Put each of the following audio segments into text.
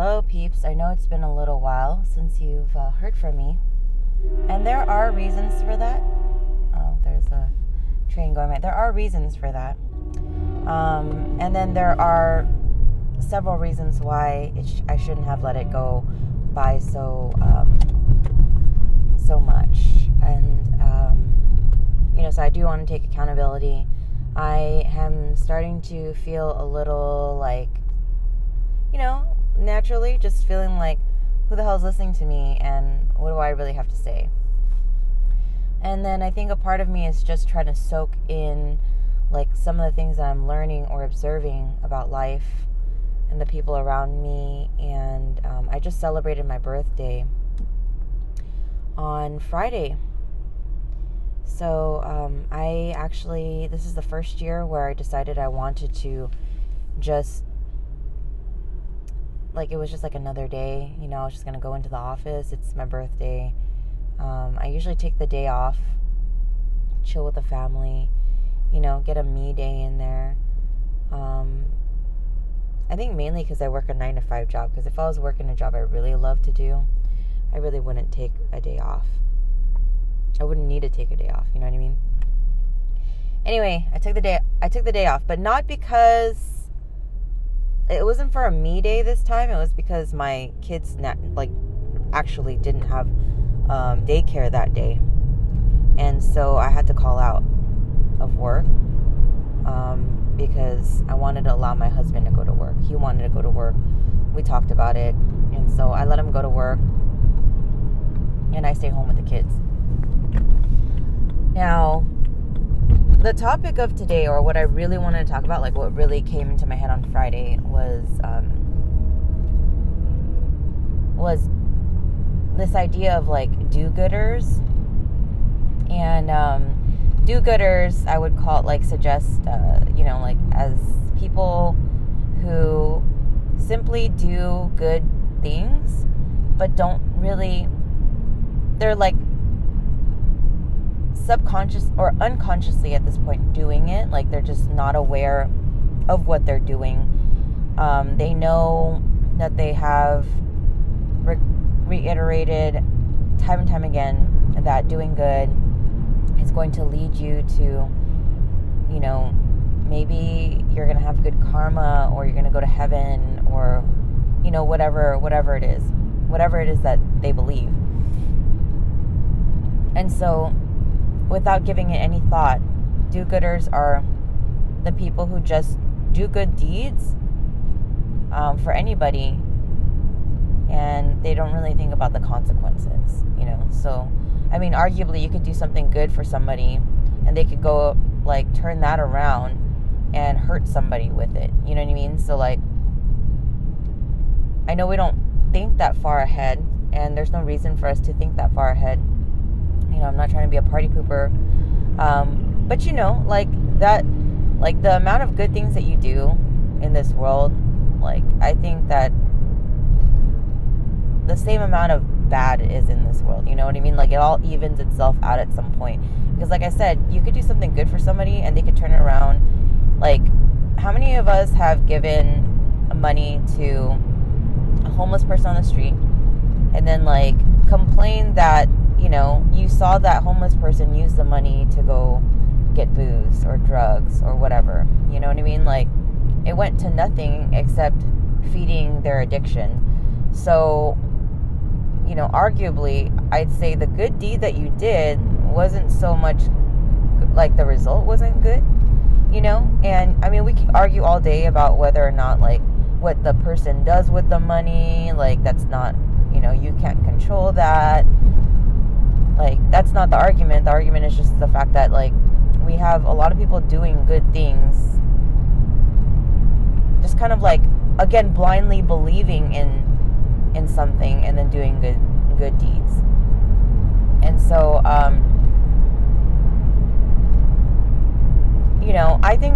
Hello, peeps. I know it's been a little while since you've uh, heard from me, and there are reasons for that. Oh, there's a train going by. There are reasons for that, um, and then there are several reasons why sh- I shouldn't have let it go by so um, so much. And um, you know, so I do want to take accountability. I am starting to feel a little like, you know, naturally just feeling like, who the hell is listening to me and what do I really have to say? And then I think a part of me is just trying to soak in like some of the things that I'm learning or observing about life and the people around me. And um, I just celebrated my birthday on Friday. So um, I actually, this is the first year where I decided I wanted to just like it was just like another day. You know, I was just gonna go into the office. It's my birthday. Um, I usually take the day off, chill with the family, you know, get a me day in there. Um, I think mainly because I work a nine to five job. Because if I was working a job I really love to do, I really wouldn't take a day off. I wouldn't need to take a day off. You know what I mean? Anyway, I took the day. I took the day off, but not because it wasn't for a me day this time. It was because my kids like actually didn't have um, daycare that day, and so I had to call out of work um, because I wanted to allow my husband to go to work. He wanted to go to work. We talked about it, and so I let him go to work, and I stay home with the kids. Now, the topic of today, or what I really wanted to talk about, like what really came into my head on Friday, was um, was this idea of like do-gooders, and um, do-gooders, I would call it like suggest, uh, you know, like as people who simply do good things, but don't really. They're like subconscious or unconsciously at this point doing it. Like they're just not aware of what they're doing. Um, they know that they have re- reiterated time and time again that doing good is going to lead you to, you know, maybe you're going to have good karma or you're going to go to heaven or, you know, whatever, whatever it is, whatever it is that they believe. And so without giving it any thought. Do gooders are the people who just do good deeds um, for anybody and they don't really think about the consequences, you know. So, I mean, arguably, you could do something good for somebody and they could go, like, turn that around and hurt somebody with it. You know what I mean? So, like, I know we don't think that far ahead, and there's no reason for us to think that far ahead you know, I'm not trying to be a party pooper. Um, but you know, like that, like the amount of good things that you do in this world, like I think that the same amount of bad is in this world. You know what I mean? Like it all evens itself out at some point. Because, like I said, you could do something good for somebody and they could turn around. Like, how many of us have given money to a homeless person on the street and then, like, complain that you know, you saw that homeless person use the money to go get booze or drugs or whatever. You know what I mean? Like, it went to nothing except feeding their addiction. So, you know, arguably, I'd say the good deed that you did wasn't so much like the result wasn't good, you know? And I mean, we could argue all day about whether or not, like, what the person does with the money, like, that's not, you know, you can't control that like that's not the argument. The argument is just the fact that like we have a lot of people doing good things. Just kind of like again blindly believing in in something and then doing good good deeds. And so um you know i think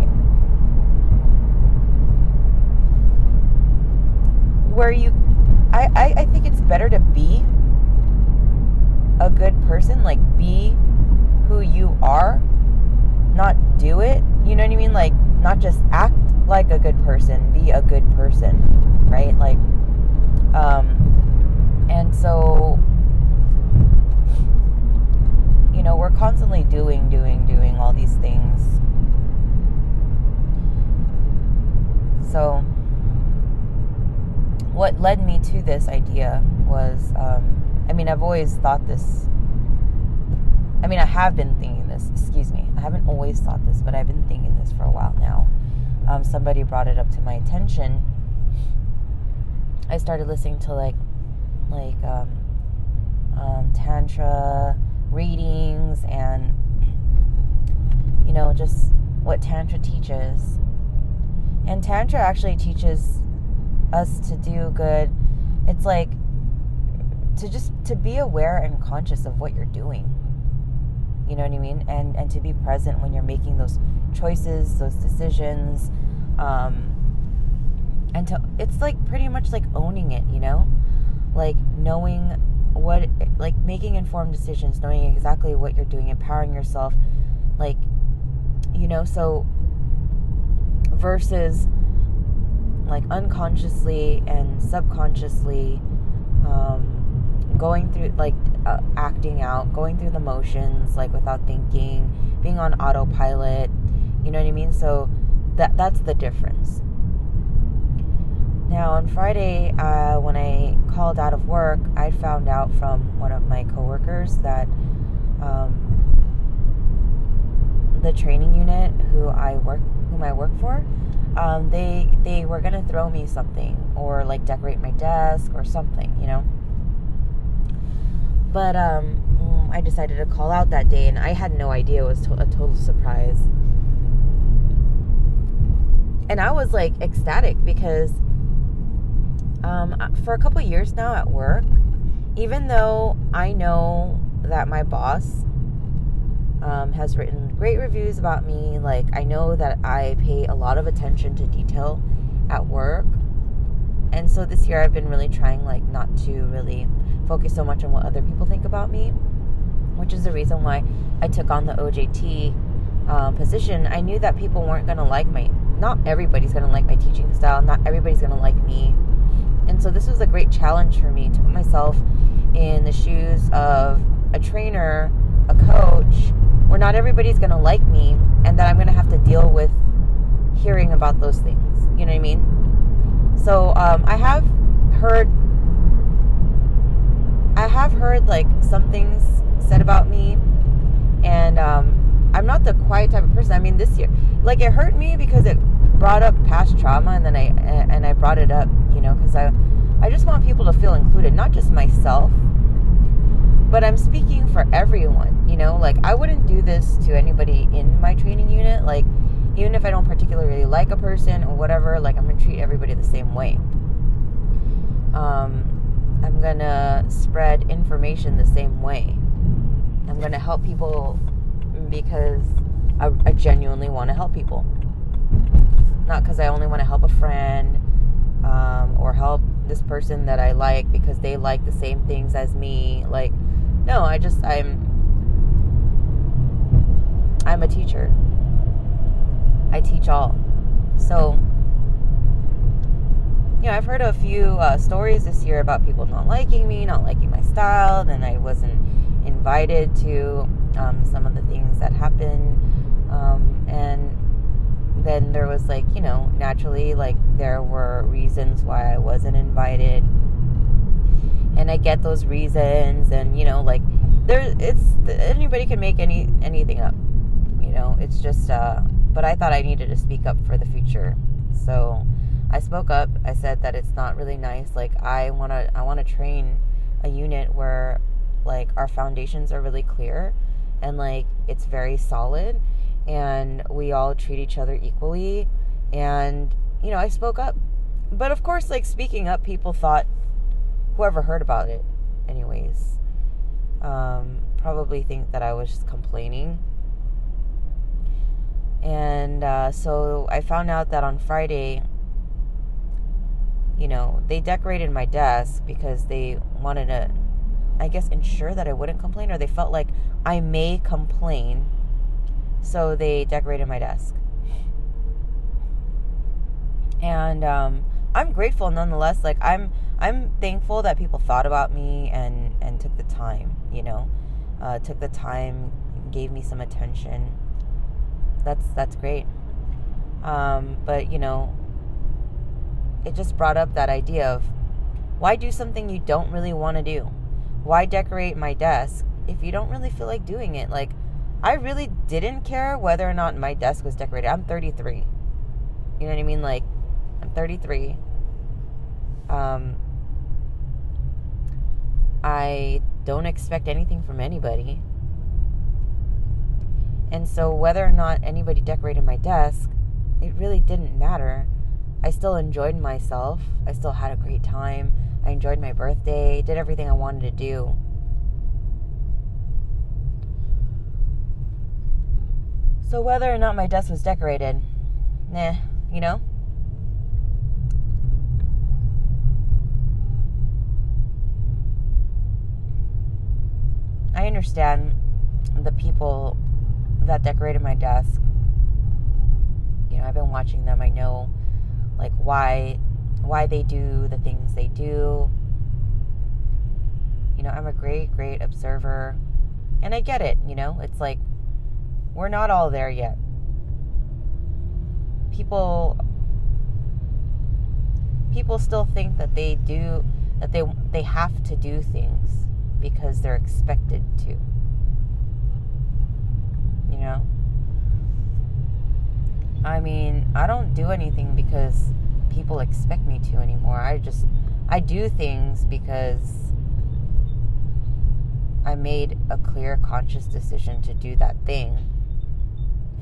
where you I, I, I think it's better to be a good person. Like, be who you are, not do it. You know what I mean? Like, not just act like a good person, be a good person, right? Like, um, and so, you know, we're constantly doing, doing, doing all these things. So, what led me to this idea was, um, I mean, I've always thought this. I mean, I have been thinking this, excuse me. I haven't always thought this, but I've been thinking this for a while now. Um, somebody brought it up to my attention. I started listening to like, like, um, um, Tantra readings and, you know, just what Tantra teaches. And Tantra actually teaches us to do good. It's like to just to be aware and conscious of what you're doing. You know what I mean? And and to be present when you're making those choices, those decisions. Um, and to it's like pretty much like owning it, you know? Like knowing what like making informed decisions, knowing exactly what you're doing, empowering yourself like you know, so versus like unconsciously and subconsciously um, going through like uh, acting out going through the motions like without thinking being on autopilot you know what i mean so that that's the difference now on friday uh, when i called out of work i found out from one of my coworkers that um, the training unit who i work whom i work for um, they they were gonna throw me something or like decorate my desk or something, you know. But um, mm, I decided to call out that day, and I had no idea. It was to- a total surprise, and I was like ecstatic because um, for a couple years now at work, even though I know that my boss um, has written great reviews about me. Like, I know that I pay a lot of attention to detail at work. And so this year I've been really trying, like, not to really focus so much on what other people think about me, which is the reason why I took on the OJT um, position. I knew that people weren't going to like my, not everybody's going to like my teaching style, not everybody's going to like me. And so this was a great challenge for me to put myself in the shoes of a trainer, a coach, where not everybody's going to like me and that I'm going to have to deal with hearing about those things. You know what I mean? So um, I have heard, I have heard like some things said about me, and um, I'm not the quiet type of person. I mean, this year, like it hurt me because it brought up past trauma, and then I and I brought it up, you know, because I I just want people to feel included, not just myself but I'm speaking for everyone, you know, like I wouldn't do this to anybody in my training unit. Like, even if I don't particularly like a person or whatever, like I'm gonna treat everybody the same way. Um, I'm gonna spread information the same way. I'm gonna help people because I, I genuinely want to help people, not because I only want to help a friend um, or help this person that I like because they like the same things as me. Like, no, I just I'm I'm a teacher. I teach all. So, you know, I've heard a few uh, stories this year about people not liking me, not liking my style. Then I wasn't invited to um, some of the things that happened. Um, and then there was like, you know, naturally, like there were reasons why I wasn't invited and I get those reasons and you know like there it's anybody can make any anything up you know it's just uh but I thought I needed to speak up for the future so I spoke up. I said that it's not really nice. Like I want to I want to train a unit where like our foundations are really clear and like it's very solid and we all treat each other equally. And you know I spoke up. But of course like speaking up people thought whoever heard about it, anyways, um, probably think that I was just complaining. And uh, so I found out that on Friday, you know, they decorated my desk because they wanted to, I guess, ensure that I wouldn't complain, or they felt like I may complain. So they decorated my desk. And um, I'm grateful nonetheless. Like, I'm I'm thankful that people thought about me and and took the time, you know, uh, took the time, gave me some attention. That's that's great. Um, but you know, it just brought up that idea of Why do something you don't really want to do? Why decorate my desk if you don't really feel like doing it? Like, I really didn't care whether or not my desk was decorated. I'm 33. You know what I mean? Like, I'm 33. Um, I don't expect anything from anybody. And so, whether or not anybody decorated my desk, it really didn't matter. I still enjoyed myself. I still had a great time. I enjoyed my birthday, did everything I wanted to do. So, whether or not my desk was decorated, nah, you know? I understand the people that decorated my desk. You know, I've been watching them. I know like why why they do the things they do. You know, I'm a great great observer and I get it, you know? It's like we're not all there yet. People people still think that they do that they they have to do things because they're expected to. You know? I mean, I don't do anything because people expect me to anymore. I just I do things because I made a clear conscious decision to do that thing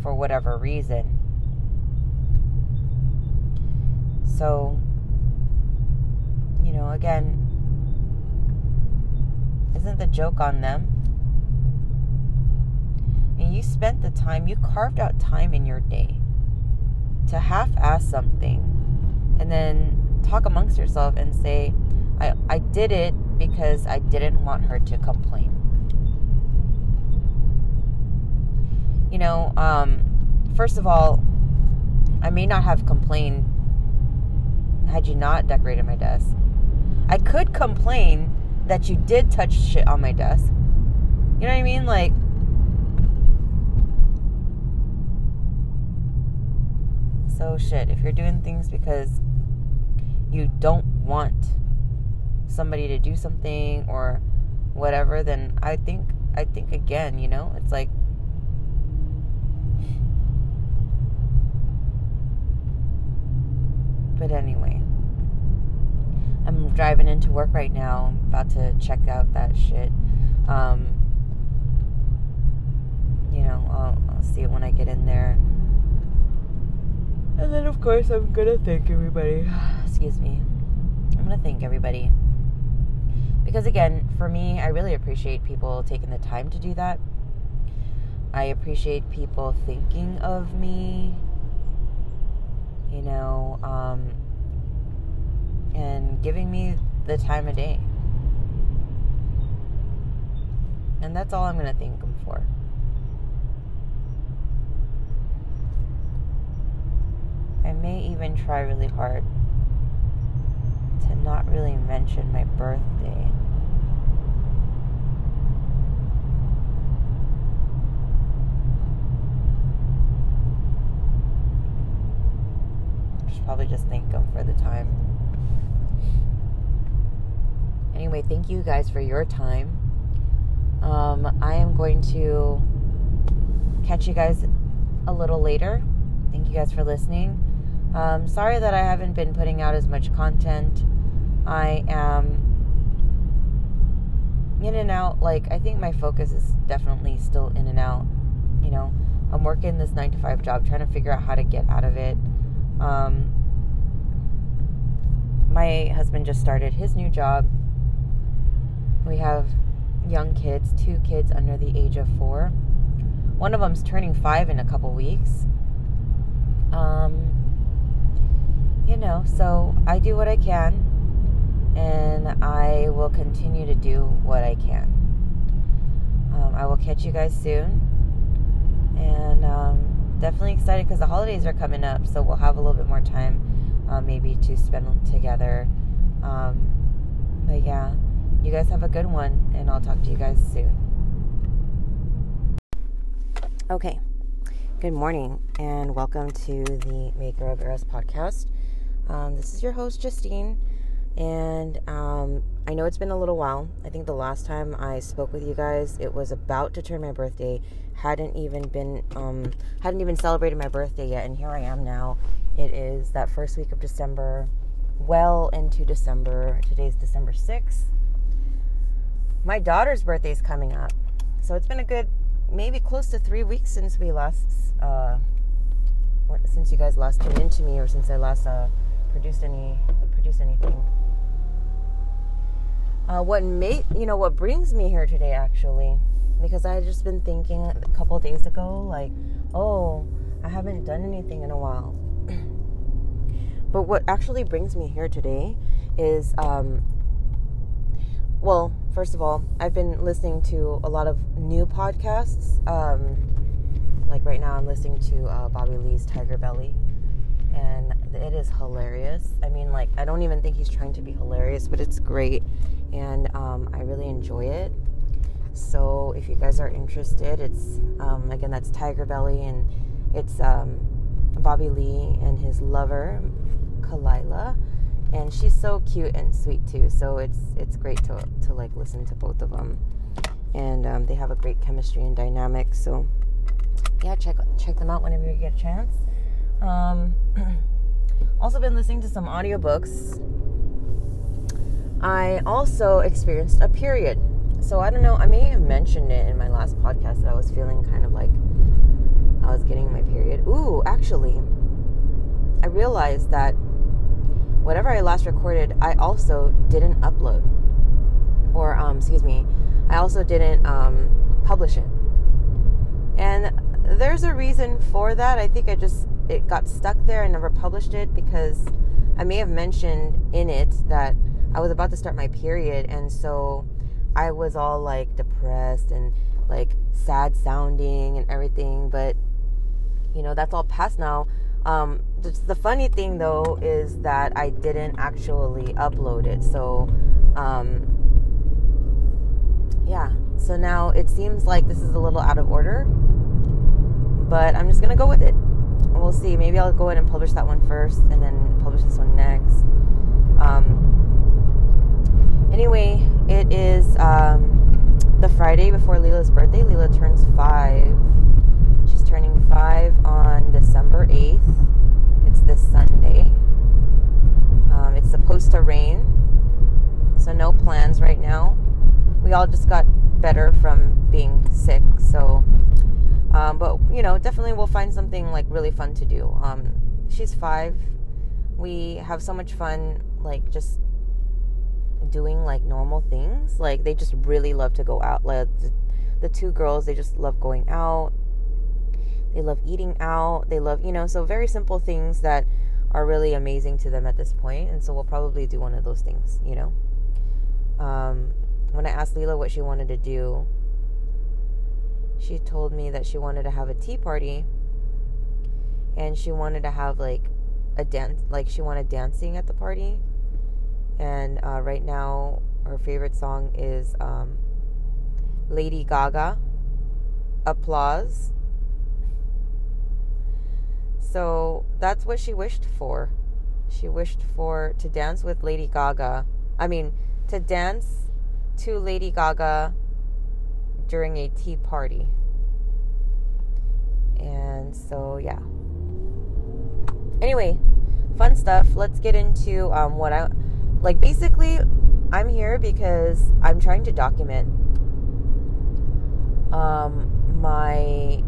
for whatever reason. So, you know, again, isn't the joke on them? And you spent the time, you carved out time in your day to half ass something and then talk amongst yourself and say, I, I did it because I didn't want her to complain. You know, um, first of all, I may not have complained had you not decorated my desk. I could complain that you did touch shit on my desk. You know what I mean? Like, so shit. If you're doing things because you don't want somebody to do something or whatever, then I think, I think again, you know, it's like, but anyway. I'm driving into work right now, about to check out that shit. Um, you know, I'll, I'll see it when I get in there. And then, of course, I'm gonna thank everybody. Excuse me. I'm gonna thank everybody. Because, again, for me, I really appreciate people taking the time to do that. I appreciate people thinking of me. You know, um, and giving me the time of day. And that's all I'm going to thank them for. I may even try really hard to not really mention my birthday. Should probably just thank them for the time. Anyway, thank you guys for your time. Um, I am going to catch you guys a little later. Thank you guys for listening. Um, sorry that I haven't been putting out as much content. I am in and out. Like, I think my focus is definitely still in and out. You know, I'm working this nine to five job, trying to figure out how to get out of it. Um, my husband just started his new job we have young kids, two kids under the age of four. One of them's turning five in a couple weeks. Um, you know, so I do what I can, and I will continue to do what I can. Um, I will catch you guys soon, and um, definitely excited because the holidays are coming up, so we'll have a little bit more time, uh, maybe to spend together. Um, but yeah. You guys have a good one, and I'll talk to you guys soon. Okay. Good morning, and welcome to the Maker of Eros podcast. Um, this is your host, Justine. And um, I know it's been a little while. I think the last time I spoke with you guys, it was about to turn my birthday. Hadn't even been, um, hadn't even celebrated my birthday yet, and here I am now. It is that first week of December, well into December. Today's December sixth. My daughter's birthday is coming up, so it's been a good, maybe close to three weeks since we last, uh, since you guys last tuned into me, or since I last uh, produced any, produced anything. Uh, what made you know what brings me here today actually, because I had just been thinking a couple days ago, like, oh, I haven't done anything in a while. but what actually brings me here today is, um, well, first of all, I've been listening to a lot of new podcasts. Um, like right now, I'm listening to uh, Bobby Lee's Tiger Belly and it is hilarious. I mean, like, I don't even think he's trying to be hilarious, but it's great, and um, I really enjoy it. So, if you guys are interested, it's um, again that's Tiger Belly, and it's um, Bobby Lee and his lover, Khalyla, and she's so cute and sweet too. So it's it's great to to like listen to both of them, and um, they have a great chemistry and dynamic. So yeah, check check them out whenever you get a chance. Um, also been listening to some audiobooks. I also experienced a period. So I don't know, I may have mentioned it in my last podcast that I was feeling kind of like I was getting my period. Ooh, actually, I realized that whatever I last recorded, I also didn't upload. Or, um, excuse me, I also didn't um, publish it. And there's a reason for that. I think I just it got stuck there. I never published it because I may have mentioned in it that I was about to start my period, and so I was all like depressed and like sad sounding and everything. But you know, that's all past now. Um, the funny thing though is that I didn't actually upload it, so um, yeah. So now it seems like this is a little out of order, but I'm just gonna go with it we'll see. Maybe I'll go ahead and publish that one first and then publish this one next. Um, anyway, it is um, the Friday before Leela's birthday. Leela turns five. She's turning five on December 8th. It's this Sunday. Um, it's supposed to rain, so no plans right now. We all just got better from being sick, so um, but you know, definitely we'll find something like really fun to do. Um, she's five. We have so much fun, like just doing like normal things. Like they just really love to go out. Like the, two girls, they just love going out. They love eating out. They love, you know, so very simple things that are really amazing to them at this point. And so we'll probably do one of those things, you know. Um, when I asked Leela what she wanted to do, she told me that she wanted to have a tea party and she wanted to have like a dance like she wanted dancing at the party and uh, right now her favorite song is um, lady gaga applause. So that's what she wished for. She wished for to dance with lady gaga i mean to dance to lady gaga during a tea party. And so, yeah. Anyway, fun stuff. Let's get into um, what I like. Basically, I'm here because I'm trying to document um, my,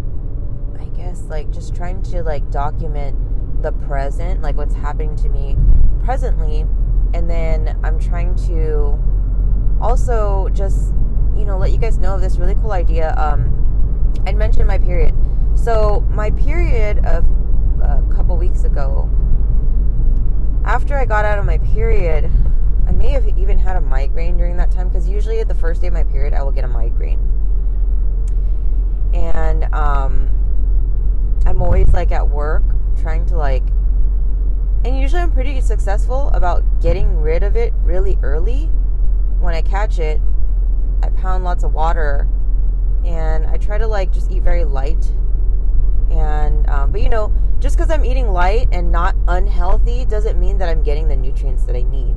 I guess, like just trying to like document the present, like what's happening to me presently, and then I'm trying to also just you know, let you guys know of this really cool idea. Um, I'd mentioned my period. So my period of a couple weeks ago, after I got out of my period, I may have even had a migraine during that time because usually at the first day of my period, I will get a migraine. And um, I'm always like at work trying to like, and usually I'm pretty successful about getting rid of it really early when I catch it I pound lots of water, and I try to like just eat very light. And um, but you know, just because I'm eating light and not unhealthy doesn't mean that I'm getting the nutrients that I need.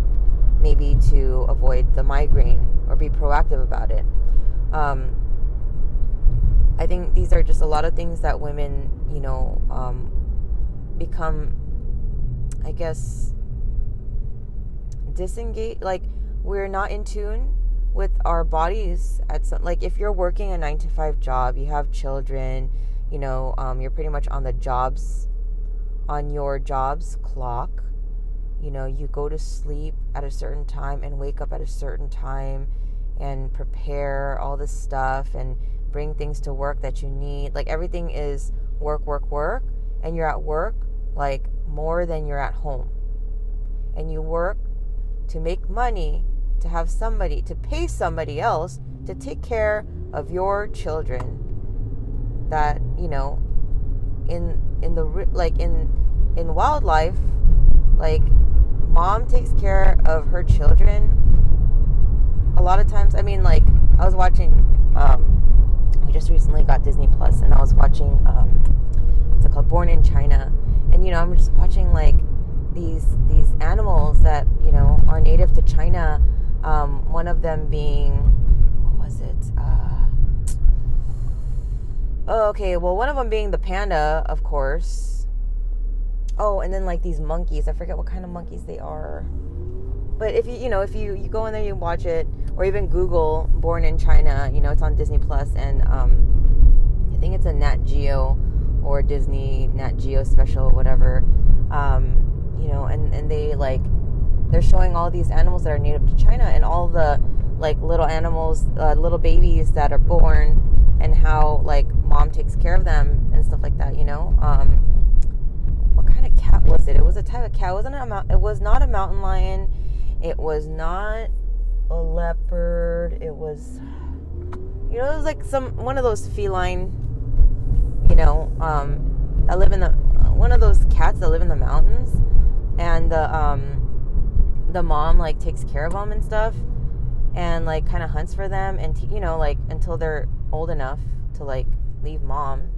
maybe to avoid the migraine or be proactive about it. Um, I think these are just a lot of things that women, you know, um, become, I guess, disengage. Like we're not in tune with our bodies at some. Like if you're working a nine to five job, you have children, you know, um, you're pretty much on the jobs, on your jobs clock. You know, you go to sleep at a certain time and wake up at a certain time and prepare all this stuff and bring things to work that you need. Like everything is work, work, work, and you're at work like more than you're at home. And you work to make money to have somebody to pay somebody else to take care of your children. That you know in in the like in in wildlife like mom takes care of her children. A lot of times i mean like i was watching um we just recently got disney plus and i was watching um what's it called? Born in china. And you know i'm just watching like these these animals that you know are native to china um, one of them being what was it? Uh, oh okay well one of them being the panda of course. Oh and then like these monkeys. I forget what kind of monkeys they are. But if you you know if you you go in there you watch it or even google born in china you know it's on disney plus and um, i think it's a nat geo or disney nat geo special whatever. Um, you know and and they like they're showing all these animals that are native to china and all the like little animals uh, little babies that are born and how like mom takes care of them and stuff like that you know? Um, what kind of cat was it? It was a type of cat. It wasn't a it was not a mountain lion. It was not a leopard. It was, you know, it was like some one of those feline, you know, um, that live in the one of those cats that live in the mountains, and the um, the mom like takes care of them and stuff, and like kind of hunts for them, and t- you know, like until they're old enough to like leave mom.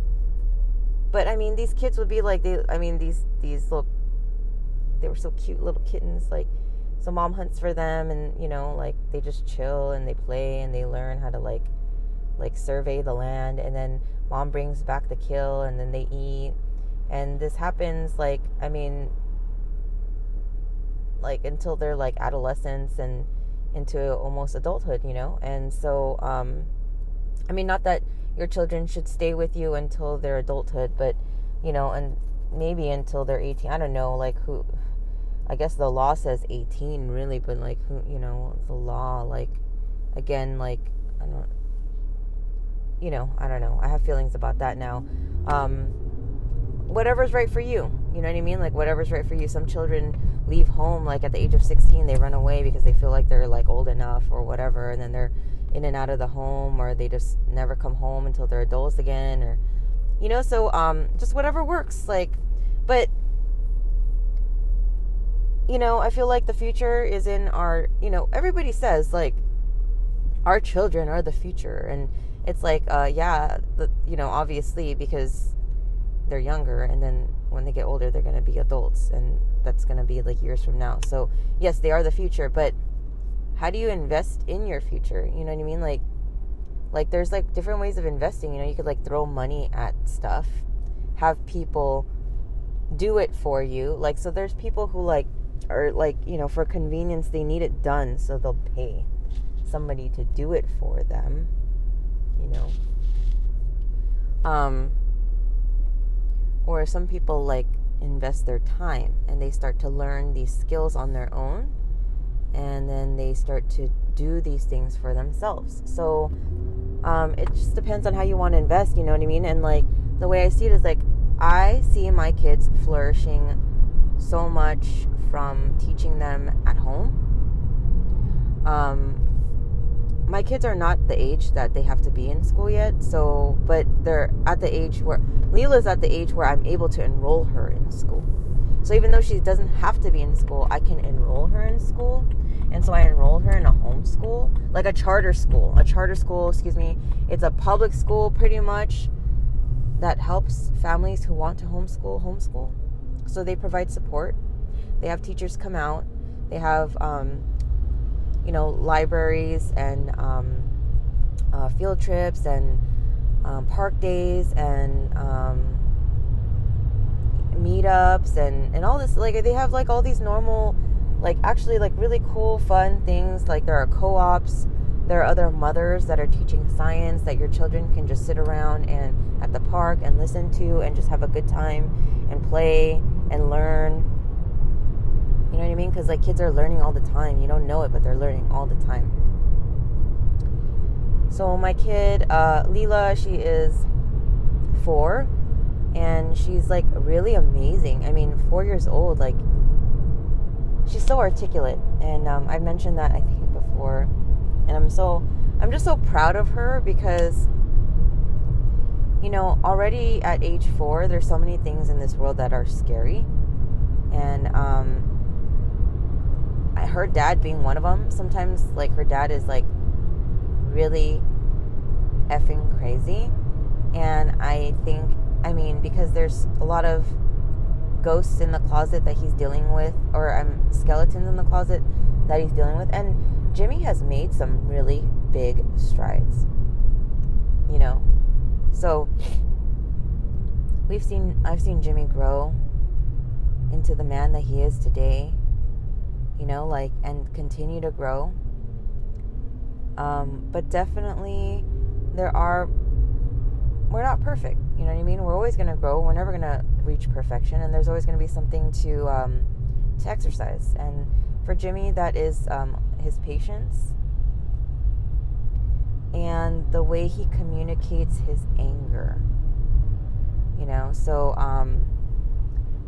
But I mean, these kids would be like they. I mean, these these little, they were so cute little kittens, like so mom hunts for them and you know like they just chill and they play and they learn how to like like survey the land and then mom brings back the kill and then they eat and this happens like i mean like until they're like adolescence and into almost adulthood you know and so um i mean not that your children should stay with you until their adulthood but you know and maybe until they're 18 i don't know like who I guess the law says 18 really, but like who, you know, the law like again like I don't you know, I don't know. I have feelings about that now. Um whatever's right for you. You know what I mean? Like whatever's right for you. Some children leave home like at the age of 16, they run away because they feel like they're like old enough or whatever and then they're in and out of the home or they just never come home until they're adults again or you know, so um just whatever works like but you know, I feel like the future is in our, you know, everybody says like our children are the future and it's like uh yeah, the, you know, obviously because they're younger and then when they get older they're going to be adults and that's going to be like years from now. So, yes, they are the future, but how do you invest in your future? You know what I mean? Like like there's like different ways of investing, you know, you could like throw money at stuff, have people do it for you. Like so there's people who like are like you know for convenience they need it done so they'll pay somebody to do it for them you know um or some people like invest their time and they start to learn these skills on their own and then they start to do these things for themselves so um, it just depends on how you want to invest you know what i mean and like the way i see it is like i see my kids flourishing so much from teaching them at home. Um, my kids are not the age that they have to be in school yet, so but they're at the age where Leela's at the age where I'm able to enroll her in school. So even though she doesn't have to be in school, I can enroll her in school. And so I enrolled her in a home school, like a charter school. A charter school, excuse me. It's a public school pretty much that helps families who want to homeschool homeschool. So they provide support. They have teachers come out. They have um, you know, libraries and um, uh, field trips and um, park days and um, meetups and, and all this. Like, they have like all these normal, like, actually, like, really cool, fun things. Like, there are co ops there are other mothers that are teaching science that your children can just sit around and at the park and listen to and just have a good time and play and learn. You know what I mean? Because like kids are learning all the time. You don't know it, but they're learning all the time. So my kid, uh, she is four, and she's like really amazing. I mean, four years old, like she's so articulate, and um, I've mentioned that I think before and I'm so I'm just so proud of her because you know, already at age 4 there's so many things in this world that are scary. And um her dad being one of them, sometimes like her dad is like really effing crazy. And I think I mean because there's a lot of ghosts in the closet that he's dealing with or um, skeletons in the closet that he's dealing with and Jimmy has made some really big strides. You know, so we've seen, I've seen Jimmy grow into the man that he is today, you know, like, and continue to grow. Um, but definitely, there are, we're not perfect. You know what I mean? We're always going to grow. We're never going to reach perfection. And there's always going to be something to, um, to exercise. And for Jimmy, that is um, his patience and the way he communicates his anger. You know, so um,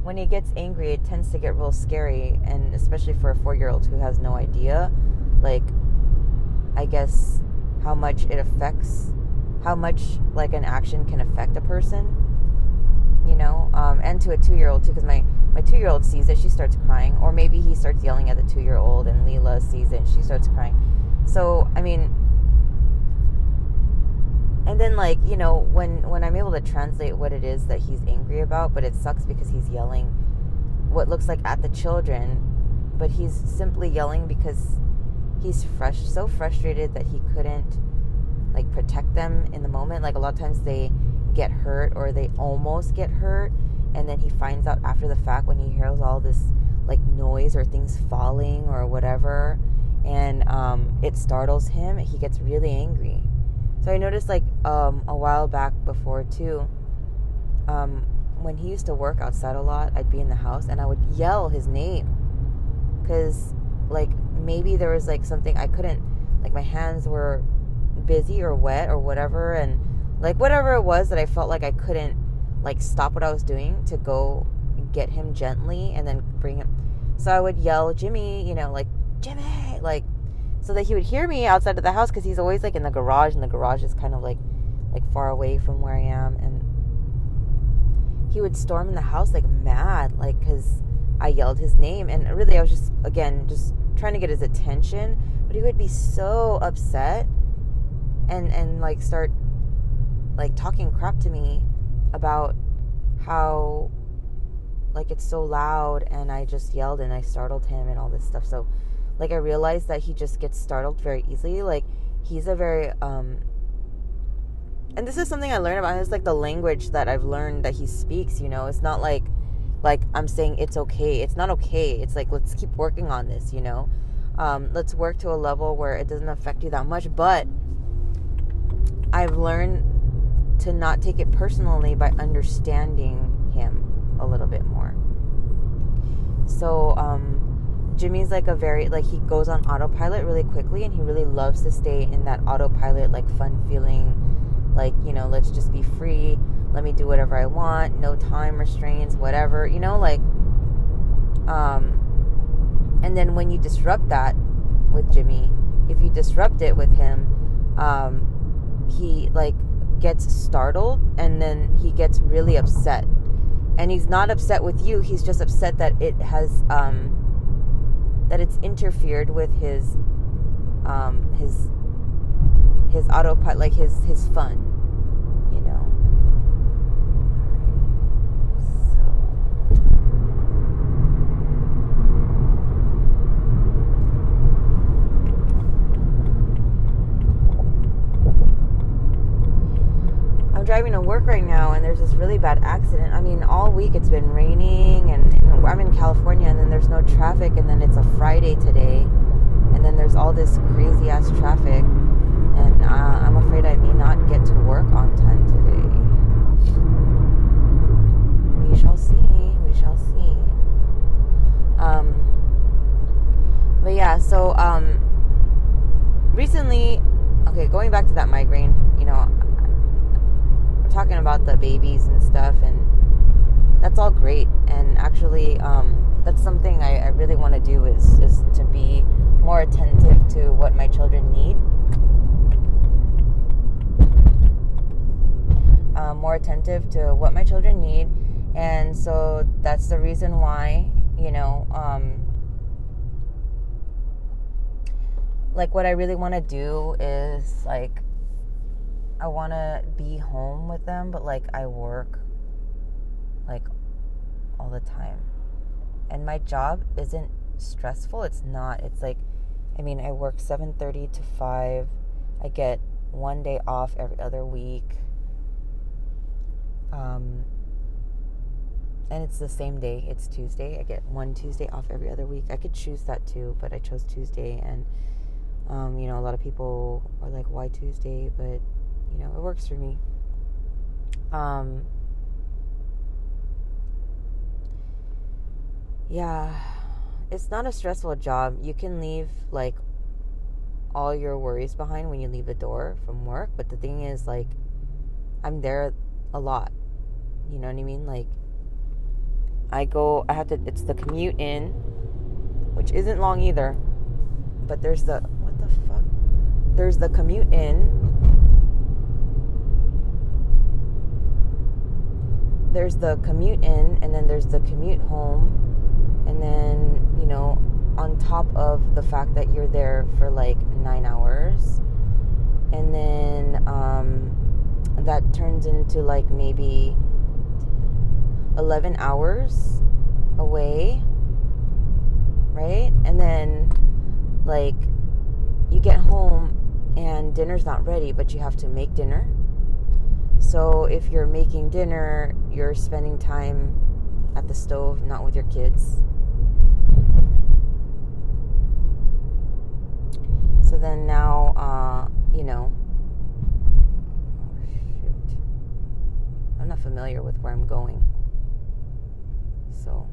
when he gets angry, it tends to get real scary, and especially for a four year old who has no idea, like, I guess, how much it affects, how much like an action can affect a person, you know, um, and to a two year old too, because my my two year old sees it, she starts crying. Or maybe he starts yelling at the two year old and Leela sees it, she starts crying. So, I mean, and then like, you know, when when I'm able to translate what it is that he's angry about, but it sucks because he's yelling what looks like at the children, but he's simply yelling because he's fresh so frustrated that he couldn't like protect them in the moment. Like a lot of times they get hurt or they almost get hurt and then he finds out after the fact when he hears all this like noise or things falling or whatever and um, it startles him. He gets really angry. So i noticed like um, a while back before too um, when he used to work outside a lot i'd be in the house and i would yell his name. Because like maybe there was like something i couldn't like my hands were busy or wet or whatever and like whatever it was that i felt like i couldn't like stop what I was doing to go get him gently and then bring him. So I would yell, Jimmy, you know, like, Jimmy, like, so that he would hear me outside of the house because he's always like in the garage and the garage is kind of like, like far away from where I am. And he would storm in the house like mad, like, because I yelled his name. And really, I was just, again, just trying to get his attention. But he would be so upset and, and like start like talking crap to me about how like it's so loud and I just yelled and I startled him and all this stuff. So like I realized that he just gets startled very easily. Like he's a very um and this is something I learned about him. It's like the language that I've learned that he speaks, you know. It's not like like I'm saying it's okay. It's not okay. It's like let's keep working on this, you know. Um, let's work to a level where it doesn't affect you that much. But I've learned to not take it personally by understanding him a little bit more. So, um, Jimmy's like a very, like, he goes on autopilot really quickly and he really loves to stay in that autopilot, like, fun feeling, like, you know, let's just be free, let me do whatever I want, no time restraints, whatever, you know, like, um, and then when you disrupt that with Jimmy, if you disrupt it with him, um, he, like, gets startled and then he gets really upset. And he's not upset with you, he's just upset that it has um that it's interfered with his um his his autopilot like his his fun, you know. So work right now, and there's this really bad accident. I mean, all week it's been raining, and, I'm in California, and then there's no traffic, and then it's a Friday today, and then there's all this crazy ass traffic, and uh, I'm afraid I may not get to work on time today. We shall see. We shall see. Um, but yeah, so um, recently, okay, going back to that migraine, you know, talking about the babies and stuff, and that's all great. And actually, um, that's something I, I really want to do is is to be more attentive to what my children need. Uh, more attentive to what my children need, and so that's the reason why you know. Um, like what I really want to do is like I want to be home with them, but like I work like all the time. And my job isn't stressful. It's not. It's like I mean, I work 7:30 to 5. I get one day off every other week. Um and it's the same day. It's Tuesday. I get one Tuesday off every other week. I could choose that too, but I chose Tuesday and um, you know, a lot of people are like, why Tuesday? But, you know, it works for me. Um, yeah, it's not a stressful job. You can leave like all your worries behind when you leave the door from work. But the thing is, like, I'm there a lot. You know what I mean? Like, I go, I have to, it's the commute in, which isn't long either. But there's the what the fuck? there's the commute in. There's the commute in, and then there's the commute home. And then, you know, on top of the fact that you're there for like nine hours. And then um, that turns into like maybe 11 hours away. Right? And then, like, you get home and dinner's not ready, but you have to make dinner. So if you're making dinner, you're spending time at the stove, not with your kids. So then now, uh, you know, I'm not familiar with where I'm going. So,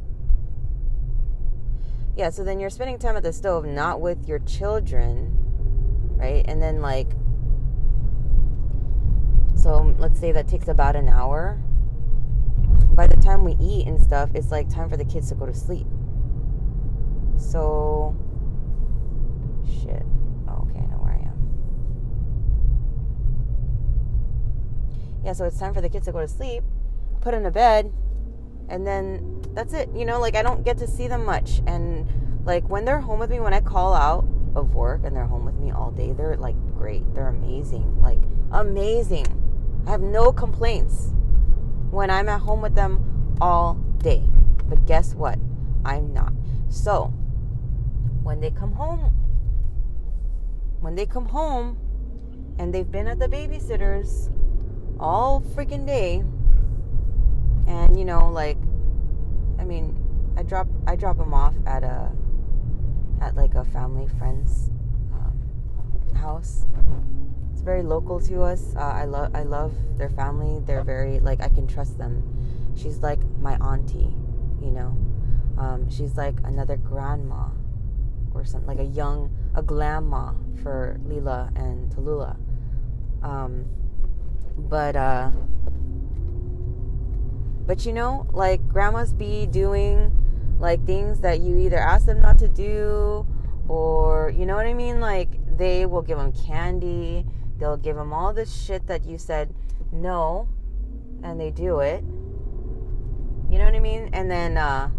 yeah, so then you're spending time at the stove, not with your children right? And then like so um, let's say that takes about an hour. By the time we eat and stuff, it's like time for the kids to go to sleep. So shit. Oh, okay, I know where I am. Yeah, so it's time for the kids to go to sleep, put them to bed, and then that's it. You know, like I don't get to see them much. And like when they're home with me, when I call out, of work and they're home with me all day, they're like great. They're amazing. Like amazing. I have no complaints when I'm at home with them all day. But guess what? I'm not. So, when they come home, when they come home and they've been at the babysitter's all freaking day, and you know, like, I mean, I drop I drop them off at a at like a family friend's um, house. Very local to us. Uh, I love I love their family. They're very like I can trust them. She's like my auntie, you know. Um, she's like another grandma or something like a young a grandma for Lila and Tallulah. Um, but uh, but you know, like grandmas be doing like things that you either ask them not to do or you know what I mean like they will give them candy they'll give them all this shit that you said no and they do it. You know what I mean? And then uh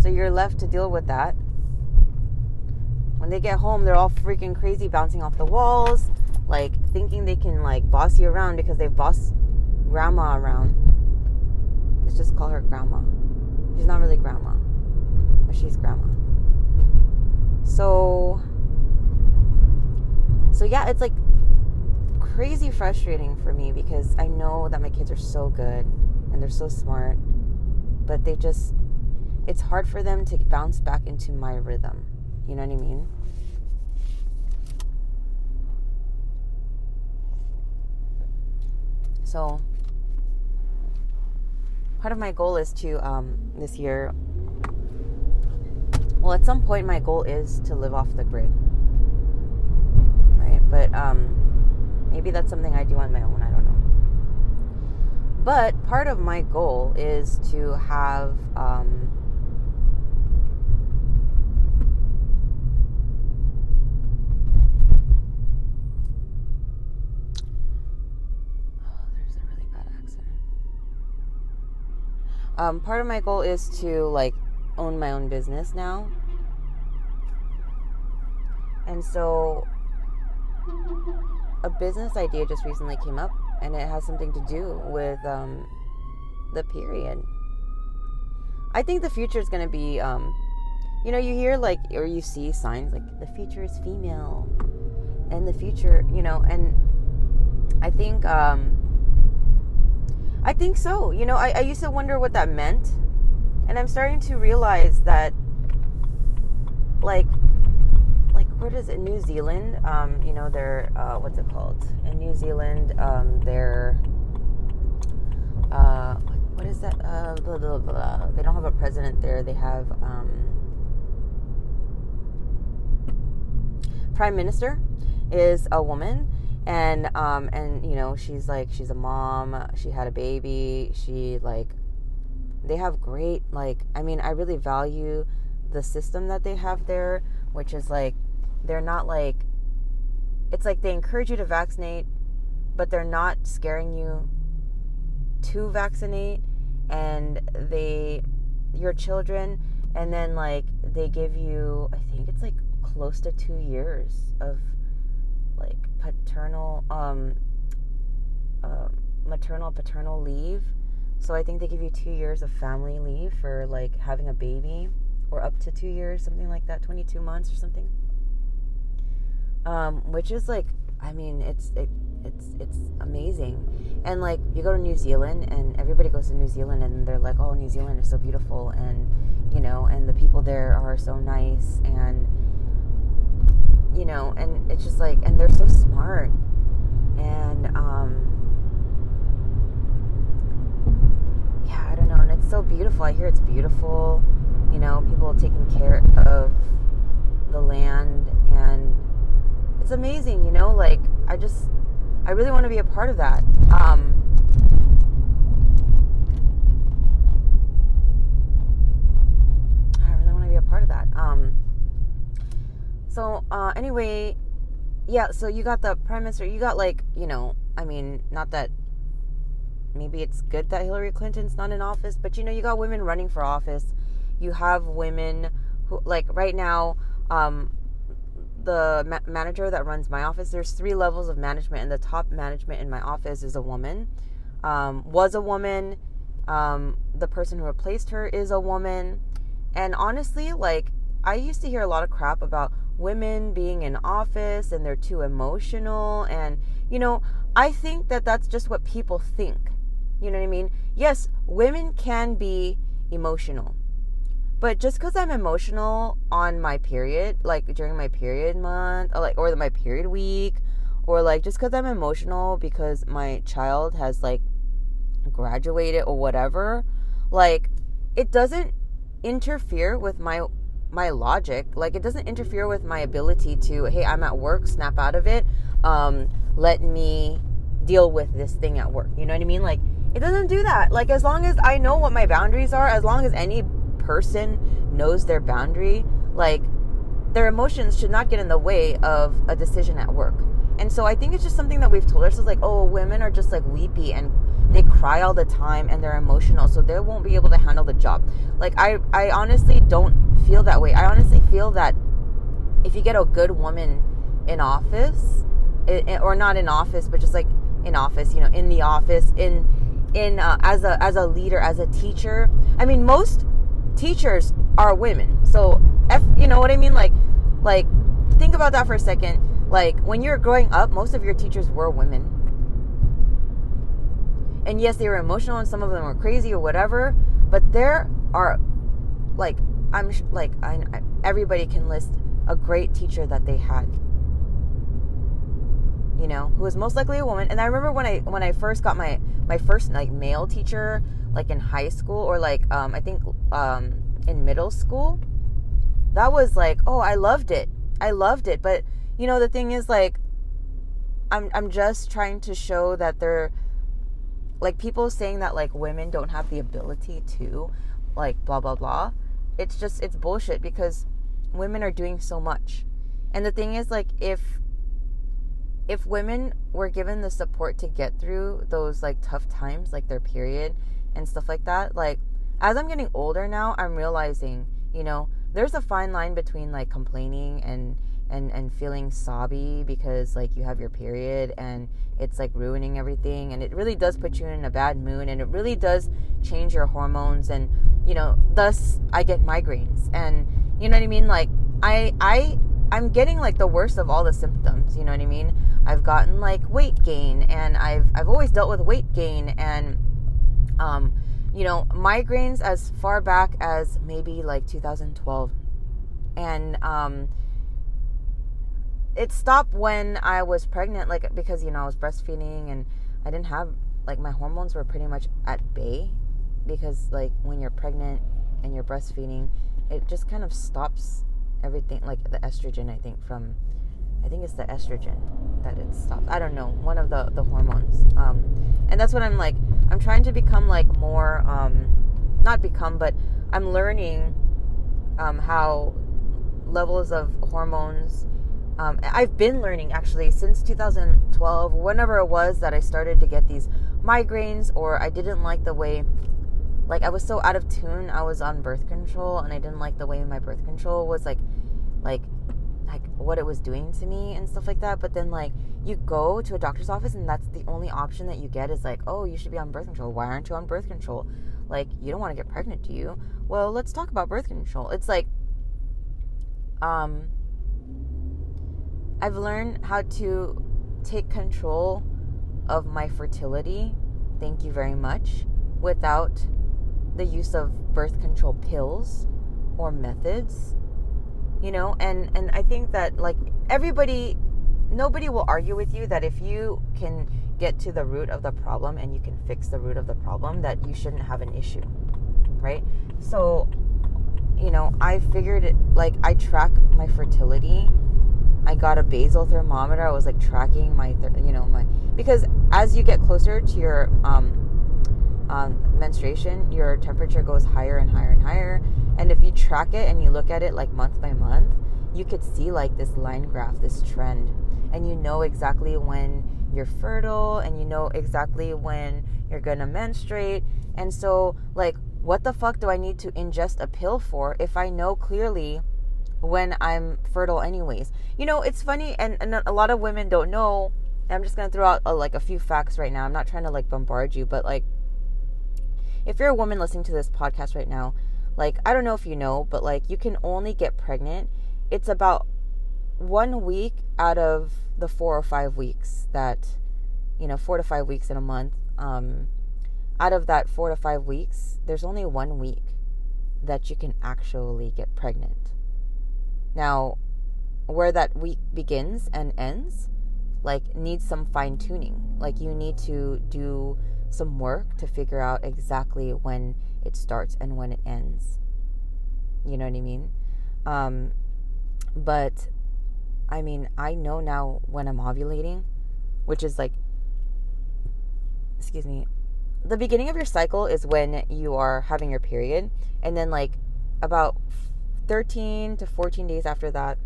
so you're left to deal with that. When they get home they're all freaking crazy bouncing off the walls like thinking they can like boss you around because they've bossed grandma around. Let's just call her grandma. She's not really grandma but she's grandma. So, so yeah, it's like crazy frustrating for me because I know that my kids are so good and they're so smart, but they just, it's hard for them to bounce back into my rhythm. You know what I mean? So, part of my goal is to, um, this year, well, at some point, my goal is to live off the grid. Right? But um, maybe that's something I do on my own. I don't know. But part of my goal is to have. Um, there's a really bad accident. um, part of my goal is to like own my own business now. And so a business idea just recently came up and it has something to do with um, the period. I think the future is going to be, um, you know, you hear like, or you see signs like the future is female and the future, you know, and I think, um, I think so. You know, I, I used to wonder what that meant and I'm starting to realize that, like, like where does it? New Zealand, um, you know, they're uh, what's it called? In New Zealand, um, they're uh, what is that? Uh, blah, blah, blah. They don't have a president there. They have um, prime minister is a woman and um and you know she's like she's a mom she had a baby she like they have great like I mean I really value the system that they have there, which is like they're not like it's like they encourage you to vaccinate, but they're not scaring you to vaccinate and they your children and then like they give you I think it's like close to 2 years of like paternal um uh, maternal paternal leave so I think they give you two years of family leave for like having a baby, or up to two years, something like that, 22 months or something. Um, which is like, I mean, it's it, it's it's amazing. And like you go to New Zealand, and everybody goes to New Zealand, and they're like, oh, New Zealand is so beautiful, and you know, and the people there are so nice, and you know, and it's just like, and they're so smart, and um yeah, I don't know. And it's so beautiful. I hear it's beautiful. You know, people taking care of the land and it's amazing, you know, like I just I really want to be a part of that. Um I really want to be a part of that. Um so uh anyway, yeah, so you got the prime minister, you got like, you know, I mean, not that maybe it's good that Hillary Clinton's not in office, but you know, you got women running for office. You have women who, like, right now, um, the ma- manager that runs my office, there's three levels of management, and the top management in my office is a woman, um, was a woman. Um, the person who replaced her is a woman. And honestly, like, I used to hear a lot of crap about women being in office and they're too emotional. And, you know, I think that that's just what people think. You know what I mean? Yes, women can be emotional. But just because I'm emotional on my period, like during my period month, or like or my period week, or like just because I'm emotional because my child has like graduated or whatever, like it doesn't interfere with my my logic. Like it doesn't interfere with my ability to, hey, I'm at work, snap out of it. Um, let me deal with this thing at work. You know what I mean? Like it doesn't do that. Like, as long as I know what my boundaries are, as long as any person knows their boundary, like, their emotions should not get in the way of a decision at work. And so I think it's just something that we've told ourselves like, oh, women are just like weepy and they cry all the time and they're emotional, so they won't be able to handle the job. Like, I, I honestly don't feel that way. I honestly feel that if you get a good woman in office, it, or not in office, but just like in office, you know, in the office, in in uh, as a as a leader as a teacher i mean most teachers are women so if you know what i mean like like think about that for a second Like when you're growing up, most of your teachers were women. And yes, they were emotional and some of them were crazy or whatever, but there are like I'm like I, everybody can list a great teacher that they had. You know, who was most likely a woman. And I remember when I when I first got my my first like male teacher, like in high school or like um, I think um, in middle school, that was like oh I loved it. I loved it. But you know the thing is like I'm I'm just trying to show that they're like people saying that like women don't have the ability to like blah blah blah it's just it's bullshit because women are doing so much and the thing is like if if women were given the support to get through those like tough times like their period and stuff like that like as i'm getting older now i'm realizing you know there's a fine line between like complaining and and and feeling sobby because like you have your period and it's like ruining everything and it really does put you in a bad mood and it really does change your hormones and you know thus I get migraines. And you know what I mean? Like I I I'm getting like the worst of all the symptoms you know what I mean? I've gotten like weight gain and I've I've always dealt with weight gain and um you know migraines as far back as maybe like 2012 and um it stopped when I was pregnant, like because you know I was breastfeeding and I didn't have like my hormones were pretty much at bay because like when you're pregnant and you're breastfeeding, it just kind of stops everything like the estrogen. I think from I think it's the estrogen that it stops. I don't know one of the the hormones, um, and that's what I'm like. I'm trying to become like more, um, not become, but I'm learning um, how levels of hormones um, I've been learning actually since 2012, whenever it was that I started to get these migraines, or I didn't like the way, like I was so out of tune. I was on birth control, and I didn't like the way my birth control was like, like, like what it was doing to me and stuff like that. But then like you go to a doctor's office, and that's the only option that you get is like, oh, you should be on birth control. Why aren't you on birth control? Like you don't want to get pregnant, do you? Well, let's talk about birth control. It's like, um I've learned how to take control of my fertility, thank you very much, without the use of birth control pills or methods. You know, and and I think that like everybody nobody will argue with you that if you can get to the root of the problem and you can fix the root of the problem that you shouldn't have an issue. Right? So, you know, I figured it like I track my fertility I got a basal thermometer. I was like tracking my, you know, my because as you get closer to your um, um, menstruation, your temperature goes higher and higher and higher. And if you track it and you look at it like month by month, you could see like this line graph, this trend, and you know exactly when you're fertile and you know exactly when you're gonna menstruate. And so, like, what the fuck do I need to ingest a pill for if I know clearly? when I'm fertile, anyways. You know, it's funny, and, and a lot of women don't know. I'm just gonna throw out uh, like a few facts right now. I'm not trying to like bombard you, but like, if you're a woman listening to this podcast right now, like I don't know if you know, but like you can only get pregnant. It's about one week out of the four or five weeks that, you know, four to five weeks in a month. Um, out of that four to five weeks, there's only one week that you can actually get pregnant. Now, where that week begins and ends, like needs some fine tuning. Like you need to do some work to figure out exactly when it starts and when it ends. You know what I mean? Um, but I mean, I know now when I'm ovulating, which is like, excuse me, the beginning of your cycle is when you are having your period, and then like about 13 to 14 days after that,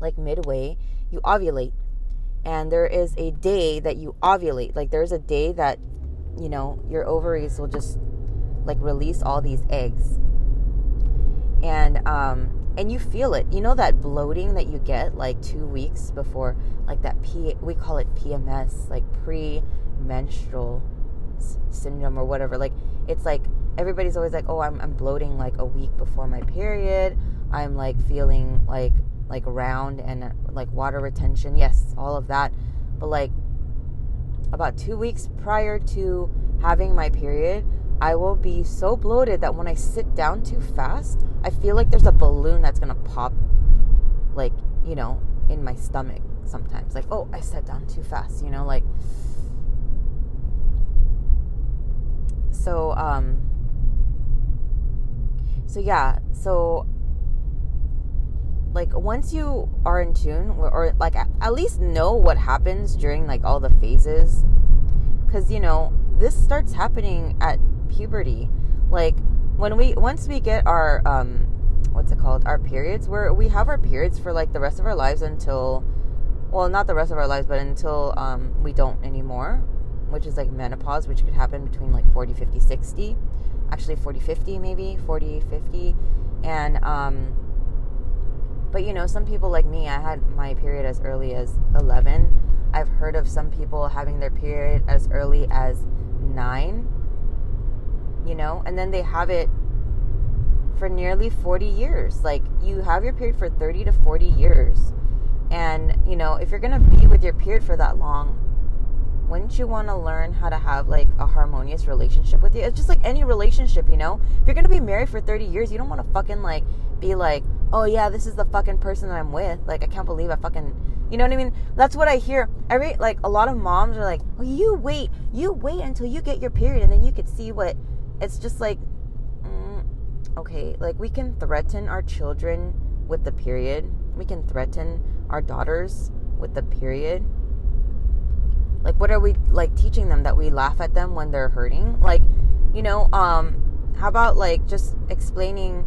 like midway, you ovulate. And there is a day that you ovulate. Like there's a day that, you know, your ovaries will just like release all these eggs. And um and you feel it. You know that bloating that you get like 2 weeks before like that P we call it PMS, like pre-menstrual syndrome or whatever. Like it's like everybody's always like, oh, I'm, I'm bloating like a week before my period. I'm like feeling like like round and like water retention. Yes, all of that. But like about two weeks prior to having my period, I will be so bloated that when I sit down too fast, I feel like there's a balloon that's gonna pop, like, you know, in my stomach sometimes. Like, oh, I sat down too fast, you know, like. So, um, so yeah, so like once you are in tune or, or like at least know what happens during like all the phases because you know this starts happening at puberty. Like when we once we get our um what's it called? Our periods where we have our periods for like the rest of our lives until well not the rest of our lives but until um we don't anymore which is like menopause which could happen between like 40 50 60 actually 40 50 maybe. 40 50 and um but you know, some people like me, I had my period as early as 11. I've heard of some people having their period as early as 9. You know, and then they have it for nearly 40 years. Like you have your period for 30 to 40 years. And, you know, if you're going to be with your period for that long, wouldn't you want to learn how to have like a harmonious relationship with you? It's just like any relationship, you know? If you're going to be married for 30 years, you don't want to fucking like be like, oh yeah, this is the fucking person that I'm with. Like, I can't believe I fucking, you know what I mean? That's what I hear. Every, like, a lot of moms are like, oh, you wait, you wait until you get your period and then you could see what, it's just like, mm, okay, like, we can threaten our children with the period. We can threaten our daughters with the period. Like, what are we, like, teaching them that we laugh at them when they're hurting? Like, you know, um, how about, like, just explaining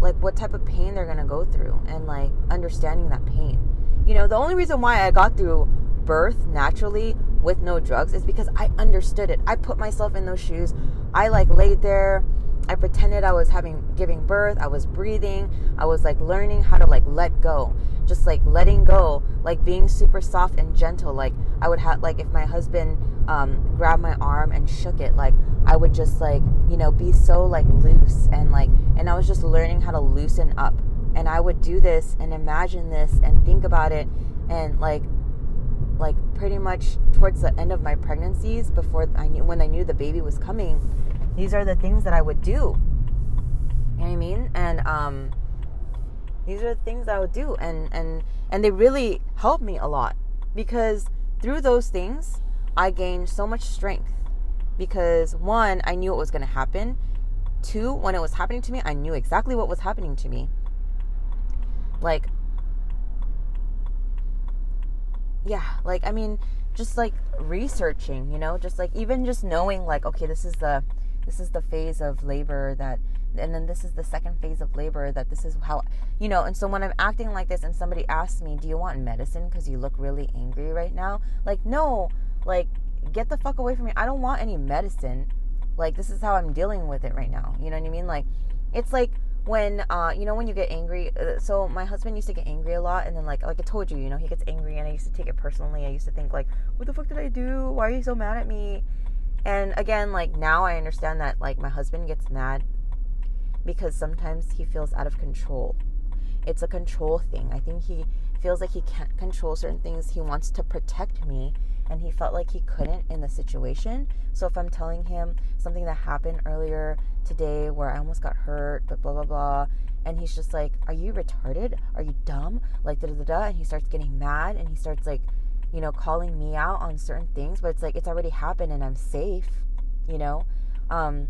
like what type of pain they're to go through and like understanding that pain. You know, the only reason why I got through birth naturally with no drugs is because I understood it. I put myself in those shoes. I like laid there. I pretended I was having giving birth. I was breathing. I was like learning how to like let go. Just like letting go, like being super soft and gentle. Like I would have like if my husband um, grabbed my arm and shook it, like I would just like, you know, be so like loose and like and I was just learning how to loosen up. And I would do this and imagine this and think about it and like like pretty much towards the end of my pregnancies before I knew when I knew the baby was coming, these are the things that I would do. You know what I mean? And um these are the things I would do and and and they really helped me a lot because through those things I gained so much strength because one, I knew what was going to happen. Two, when it was happening to me, I knew exactly what was happening to me. Like, yeah, like, I mean, just like researching, you know, just like even just knowing, like, okay, this is the this is the phase of labor that and then this is the second phase of labor that this is how you know and so when i'm acting like this and somebody asks me do you want medicine because you look really angry right now like no like get the fuck away from me. I don't want any medicine. Like this is how I'm dealing with it right now. You know what I mean? Like it's like when uh you know when you get angry uh, so my husband used to get angry a lot and then like like I told you, you know, he gets angry and I used to take it personally. I used to think like, what the fuck did I do? Why are you so mad at me? And again, like now I understand that like my husband gets mad because sometimes he feels out of control. It's a control thing. I think he feels like he can't control certain things. He wants to protect me and he felt like he couldn't in the situation. So if I'm telling him something that happened earlier today where I almost got hurt, but blah blah blah, and he's just like, "Are you retarded? Are you dumb?" Like da da da da, and he starts getting mad and he starts like, you know, calling me out on certain things, but it's like it's already happened and I'm safe, you know. Um,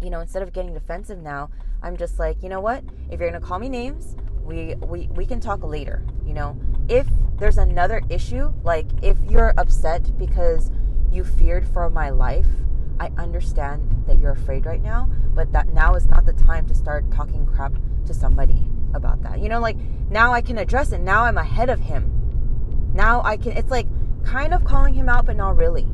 you know, instead of getting defensive now, I'm just like, you know what? If you're gonna call me names, we we we can talk later you know if there's another issue like if you're upset because you feared for my life i understand that you're afraid right now but that now is not the time to start talking crap to somebody about that. You know like now i can address it. Now i'm ahead of him. Now i can it's like kind of calling him out but not really.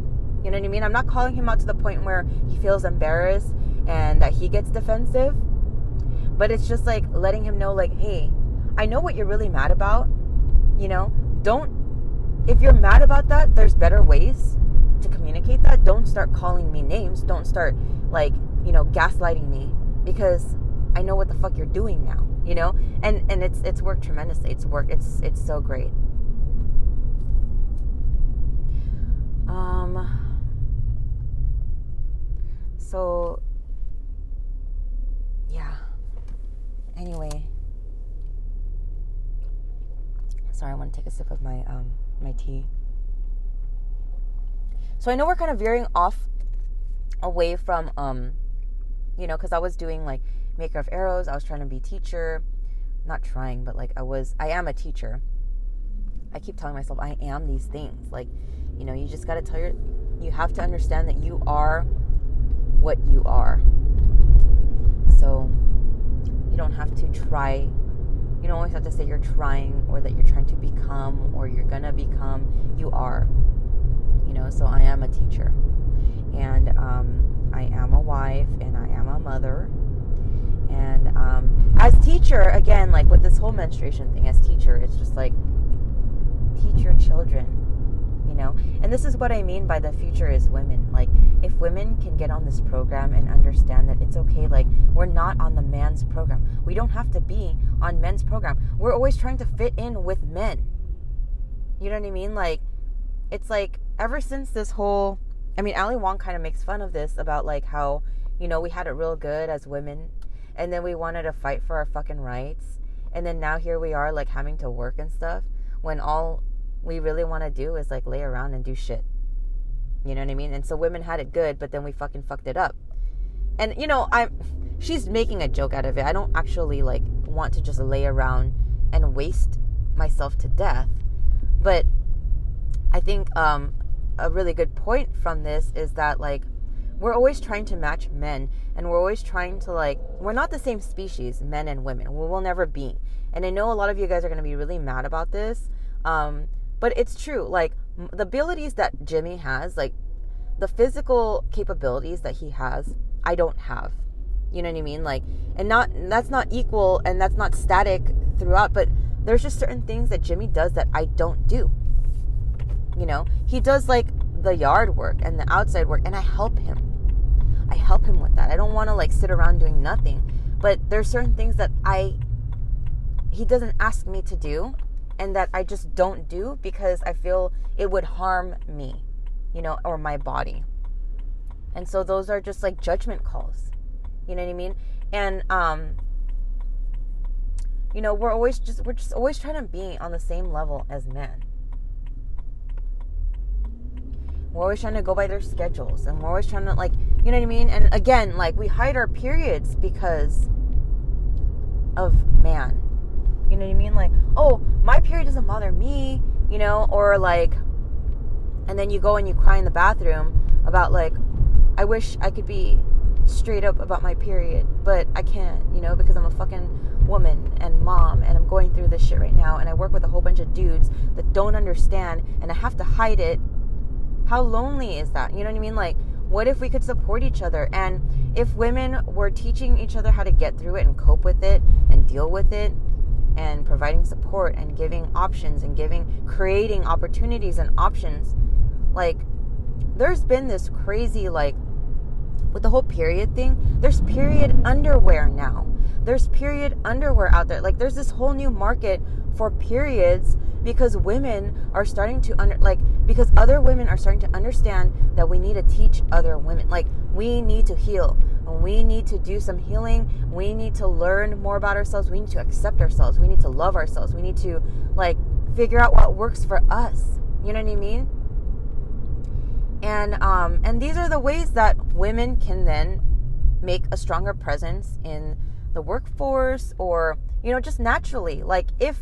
You know what i mean? I'm not calling him out to the point where he feels embarrassed and that he gets defensive but it's just like letting him know like hey I know what you're really mad about. You know, don't, if you're mad about that, there's better ways to communicate that. Don't start calling me names. Don't start, like, you know, gaslighting me because I know what the fuck you're doing now. you know and and it's it's worked tremendously it's worked it's it's so great um so yeah anyway sorry i want to take a sip of my um my tea so i know we're kind of veering off away from um you know because i was doing like maker of arrows. I was trying to be teacher. Not trying, but like I was I am a teacher. I keep telling myself I am these things. Like, you know, you just got to tell your you have to understand that you are what you are. So, you don't have to try you don't always have to say you're trying or that you're trying to become or you're gonna become. You are. Know, so I am a teacher. And um, I am a wife and I am a mother and um, as teacher, again, like with this whole menstruation thing, as teacher, it's just like teach your children, you know. And this is what I mean by the future is women. Like if women can get on this program and understand that it's okay, like we're not on the man's program. We don't have to be on men's program. We're always trying to fit in with men. You know what I mean? Like it's like ever since this whole I mean, Ali Wong kind of makes fun of this about like how, you know, we had it real good as women and then we wanted to fight for our fucking rights and then now here we are like having to work and stuff when all we really want to do is like lay around and do shit. You know what i mean? And so women had it good but then we fucking fucked it up. And you know i'm she's making a joke out of it. I don't actually like want to just lay around and waste myself to death but i think um a really good point from this is that like we're always trying to match men and we're always trying to like we're not the same species men and women. We will never be. And i know a lot of you guys are going to be really mad about this um, but it's true. Like the abilities that jimmy has like the physical capabilities that he has i don't have. You know what i mean? Like and not that's not equal and that's not static throughout but there's just certain things that jimmy does that i don't do you know he does like the yard work and the outside work and i help him I help him with that. I don't want to like sit around doing nothing. But there's certain things that I he doesn't ask me to do and that I just don't do because I feel it would harm me, you know, or my body. And so those are just like judgment calls. You know what I mean? And um you know, we're always just we're just always trying to be on the same level as men. We're always trying to go by their schedules and we're always trying to like you know what I mean? And again, like we hide our periods because of man. You know what I mean? Like, oh, my period doesn't bother me, you know, or like and then you go and you cry in the bathroom about like I wish I could be straight up about my period, but I can't, you know, because I'm a fucking woman and mom and I'm going through this shit right now and I work with a whole bunch of dudes that don't understand and I have to hide it. How lonely is that? You know what I mean? Like what if we could support each other? And if women were teaching each other how to get through it and cope with it and deal with it and providing support and giving options and giving, creating opportunities and options, like, there's been this crazy, like, with the whole period thing, there's period underwear now. There's period underwear out there. Like, there's this whole new market for periods because women are starting to under like because other women are starting to understand that we need to teach other women. Like we need to heal. And we need to do some healing. We need to learn more about ourselves. We need to accept ourselves. We need to love ourselves. We need to like figure out what works for us. You know what i mean? And um and these are the ways that women can then make a stronger presence in the workforce or you know just naturally. Like if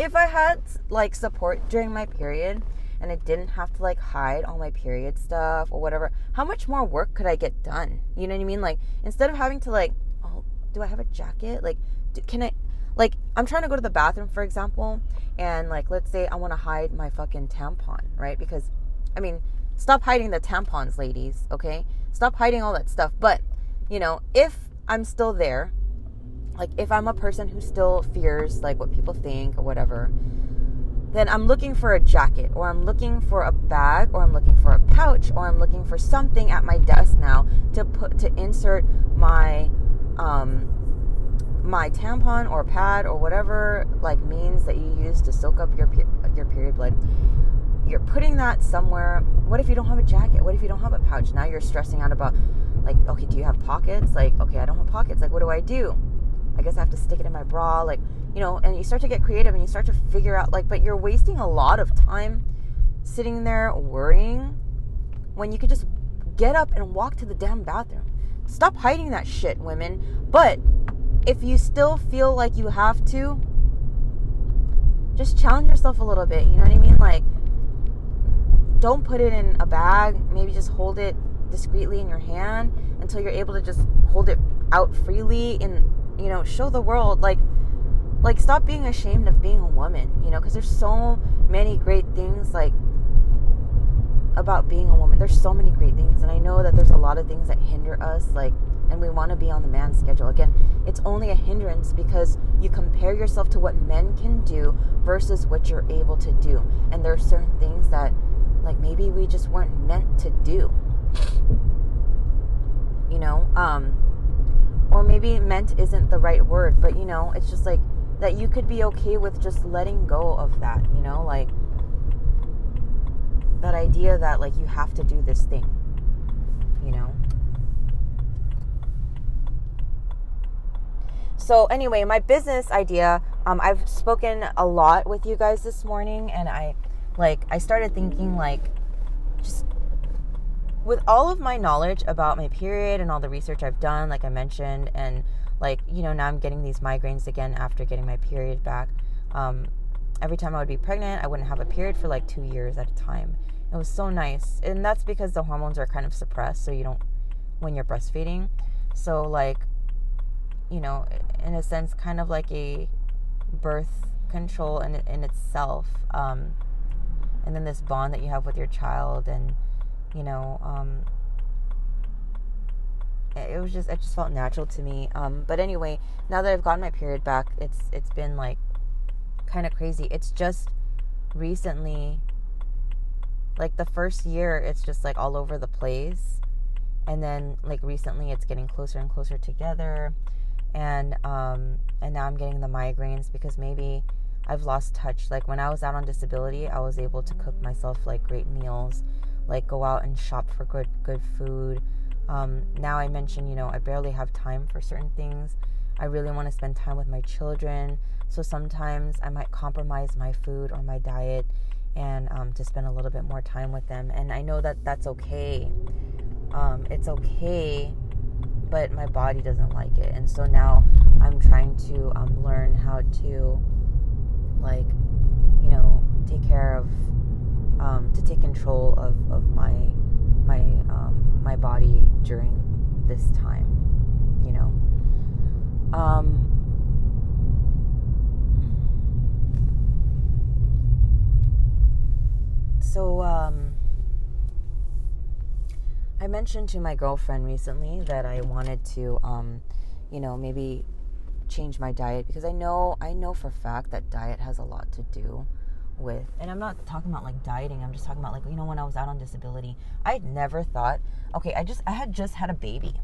if I had like support during my period and I didn't have to like hide all my period stuff or whatever, how much more work could I get done? You know what I mean? Like instead of having to like, oh, do I have a jacket? Like, do, can I? Like, I'm trying to go to the bathroom, for example, and like, let's say I want to hide my fucking tampon, right? Because, I mean, stop hiding the tampons, ladies, okay? Stop hiding all that stuff. But, you know, if I'm still there like if I'm a person who still fears like what people think or whatever, then I'm looking for a jacket or I'm looking for a bag or I'm looking for a pouch or I'm looking for something at my desk now to put to insert my um my tampon or pad or whatever like means that you use to soak up your your period blood. You're putting that somewhere. What if you don't have a jacket? What if you don't have a pouch? Now you're stressing out about like okay do you have pockets? Like okay i don't have pockets. Like what do i do i guess i have to stick it in my bra like you know and you start to get creative and you start to figure out like but you're wasting a lot of time sitting there worrying when you could just get up and walk to the damn bathroom stop hiding that shit women but if you still feel like you have to, just challenge yourself a little bit. You know what I mean? Like, don't put it in a bag. Maybe just hold it discreetly in your hand until you're able to just hold it out freely and, you know, show the world. Like, like stop being ashamed of being a woman, you know, because there's so many great things like about being a woman. There's so many great things, and I know that there's a lot of things that hinder us, like and we want to be on the man's schedule. Again, it's only a hindrance because you compare yourself to what men can do versus what you're able to do. And there are certain things that, like, maybe we just weren't meant to do. You know? Um, or maybe meant isn't the right word, but, you know, it's just like that you could be okay with just letting go of that, you know? Like, that idea that, like, you have to do this thing, you know? so anyway, my business idea, um, I've spoken a lot with you guys this morning, and I like I started thinking like just with all of my knowledge about my period and all the research I've done, like I mentioned, and like you know now I'm getting these migraines again after getting my period back. Um, every time I would be pregnant, I wouldn't have a period for like two years at a time. It was so nice, and that's because the hormones are kind of suppressed, so you don't when you're breastfeeding. So like you know, in a sense, kind of like a birth control in in itself. Um, and then this bond that you have with your child, and you know, um, it was just it just felt natural to me. Um, but anyway, now that I've gotten my period back, it's it's been like kind of crazy. It's just recently, like the first year, it's just like all over the place, and then like recently, it's getting closer and closer together and um, and now I'm getting the migraines because maybe I've lost touch. Like when I was out on disability, I was able to cook myself like great meals, like go out and shop for good good food. Um, now I mention, you know, I barely have time for certain things. I really want to spend time with my children, so sometimes I might compromise my food or my diet and um, to spend a little bit more time with them. And I know that that's okay. Um, it's okay but my body doesn't like it. And so now I'm trying to um, learn how to, like, you know, take care of, um, to take control of, of my, my, um, my body during this time, you know. Um, so, um, I mentioned to my girlfriend recently that I wanted to, um, you know, maybe change my diet because I know I know for a fact that diet has a lot to do with and I'm not talking about like dieting I'm just talking about like you know when I was out on disability I had never thought okay I just I had just had a baby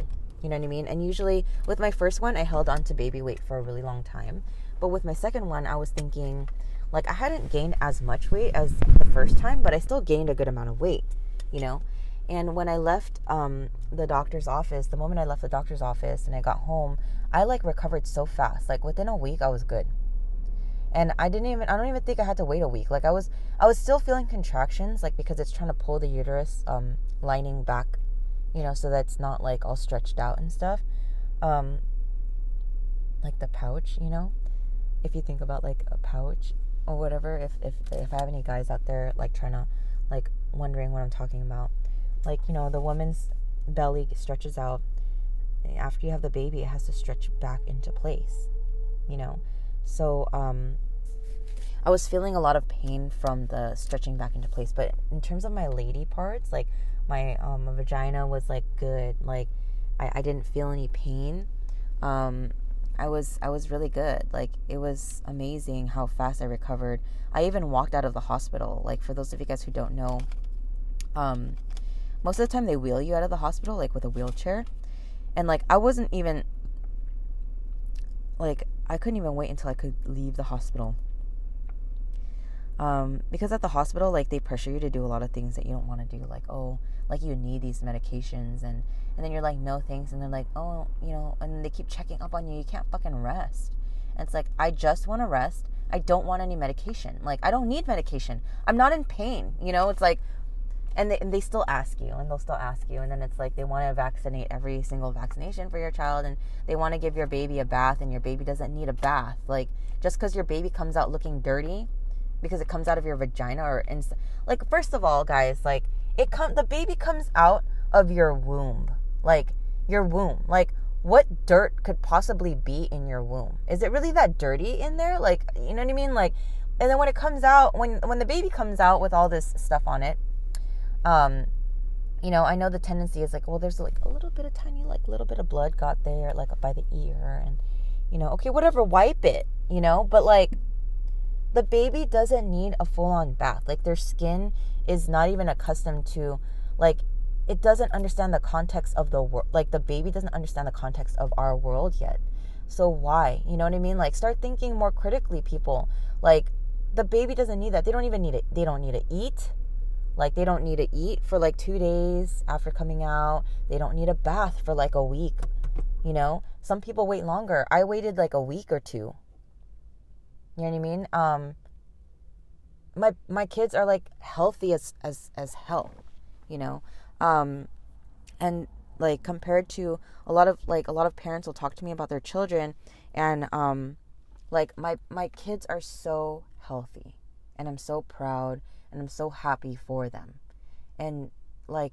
you know what I mean and usually with my first one I held on to baby weight for a really long time but with my second one I was thinking like I hadn't gained as much weight as the first time but I still gained a good amount of weight you know and when I left um, the doctor's office, the moment I left the doctor's office and I got home, I like recovered so fast. Like within a week, I was good. And I didn't even, I don't even think I had to wait a week. Like I was, I was still feeling contractions, like because it's trying to pull the uterus um, lining back, you know, so that's not like all stretched out and stuff. Um, like the pouch, you know, if you think about like a pouch or whatever. If if if I have any guys out there like trying to, like wondering what I'm talking about like you know the woman's belly stretches out after you have the baby it has to stretch back into place you know so um i was feeling a lot of pain from the stretching back into place but in terms of my lady parts like my um vagina was like good like i, I didn't feel any pain um I was I was really good. Like it was amazing how fast I recovered. I even walked out of the hospital. Like for those of you guys who don't know, um, most of the time they wheel you out of the hospital like with a wheelchair and like i wasn't even like I couldn't even wait until I could leave the hospital. Um, because at the hospital, like they pressure you to do a lot of things that you don't want to do, like oh, like you need these medications, and and then you're like no thanks, and they're like oh, you know, and they keep checking up on you. You can't fucking rest. And it's like I just want to rest. I don't want any medication. Like I don't need medication. I'm not in pain. You know, it's like and they, and they still ask you and they'll still ask you and then it's like they want to vaccinate every single vaccination for your child and they want to give your baby a bath and your baby doesn't need a bath. Like just because your baby comes out looking dirty because it comes out of your vagina or in, like first of all guys like it come the baby comes out of your womb. Like your womb. Like what dirt could possibly be in your womb? Is it really that dirty in there? Like you know what i mean? Like and then when it comes out when when the baby comes out with all this stuff on it um you know i know the tendency is like well there's like a little bit of tiny like little bit of blood got there like by the ear and you know okay whatever wipe it you know? But like the baby doesn't need a full on bath. Like their skin is not even accustomed to like it doesn't understand the context of the world like the baby doesn't understand the context of our world yet. So why? You know what i mean? Like start thinking more critically people. Like the baby doesn't need that. They don't even need it. They don't need to eat like they don't need to eat for like 2 days after coming out. They don't need a bath for like a week. You know, some people wait longer. I waited like a week or two. You know what I mean? Um my my kids are like healthy as as as hell, you know. Um and like compared to a lot of like a lot of parents will talk to me about their children and um like my my kids are so healthy and I'm so proud and I'm so happy for them. And like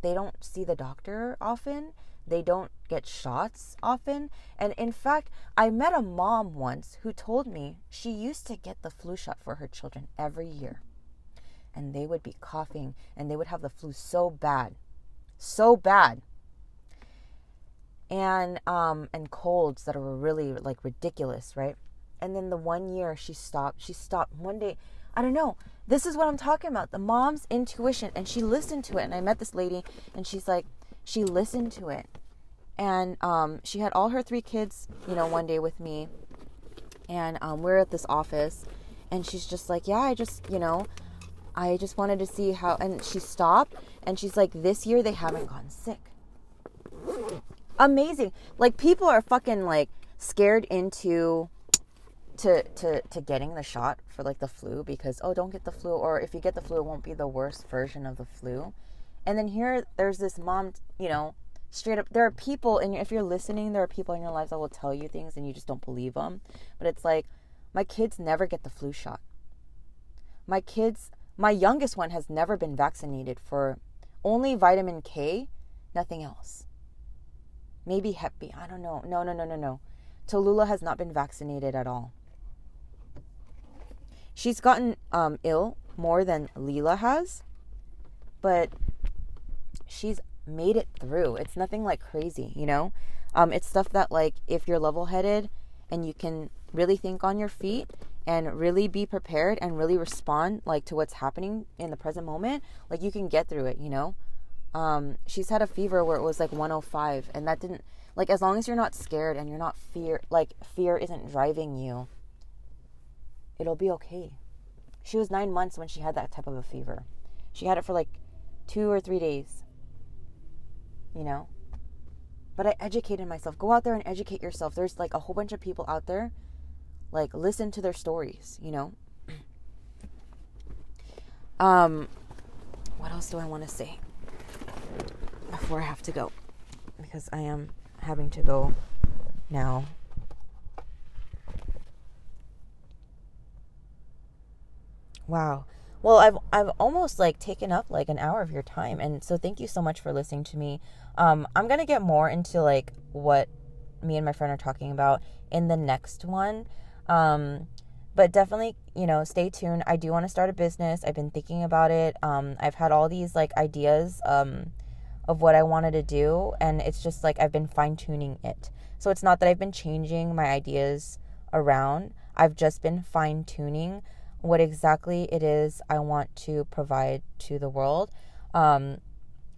they don't see the doctor often. They don't get shots often. And in fact, I met a mom once who told me she used to get the flu shot for her children every year. And they would be coughing and they would have the flu so bad. So bad. And um and colds that were really like ridiculous, right? And then the one year she stopped she stopped one day. I don't know. This is what i'm talking about. The mom's intuition and she listened to it and i met this lady and she's like she listened to it. And um, she had all her three kids you know one day with me. And um, we're at this office and she's just like yeah i just you know i just wanted to see how and she stopped and she's like this year they haven't gotten sick. Amazing. Like people are fucking like scared into to to to getting the shot for like the flu because oh don't get the flu or if you get the flu it won't be the worst version of the flu. And then here there's this mom you know straight up there are people and if you're listening there are people in your lives that will tell you things and you just don't believe them but it's like my kids never get the flu shot. My kids my youngest one has never been vaccinated for only vitamin K nothing else. Maybe hep B I don't know. No no no no no. Tallulah has not been vaccinated at all she's gotten um, ill more than Leela has, but she's made it through. It's nothing like crazy, you know? Um, it's stuff that, like, if you're level headed and you can really think on your feet and really be prepared and really respond, like, to what's happening in the present moment, like, you can get through it, you know? Um, she's had a fever where it was like 105, and that didn't, like, as long as you're not scared and you're not fear, like, fear isn't driving you it'll be okay. She was nine months when she had that type of a fever. She had it for like two or three days. You know? But I educated myself. Go out there and educate yourself. There's like a whole bunch of people out there. Like, listen to their stories, you know? um, what else do I want to say before I have to go? Because I am having to go now Wow. Well, I've I've almost like taken up like an hour of your time, and so thank you so much for listening to me. Um, I'm gonna get more into like what me and my friend are talking about in the next one. Um, but definitely, you know, stay tuned. I do want to start a business. I've been thinking about it. Um, I've had all these like ideas um, of what I wanted to do, and it's just like I've been fine tuning it. So it's not that I've been changing my ideas around. I've just been fine tuning what exactly it is I want to provide to the world. Um,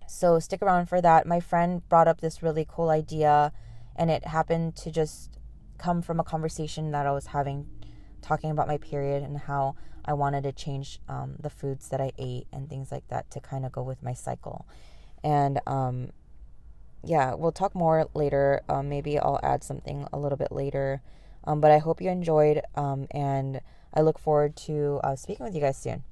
so stick around for that. My friend brought up this really cool idea, and it happened to just come from a conversation that I was having talking about my period and how I wanted to change um, the foods that I ate and things like that to kind of go with my cycle. And um, yeah, we'll talk more later. Um, maybe I'll add something a little bit later. Um, but I hope you enjoyed, um, and I look forward to uh, speaking with you guys soon.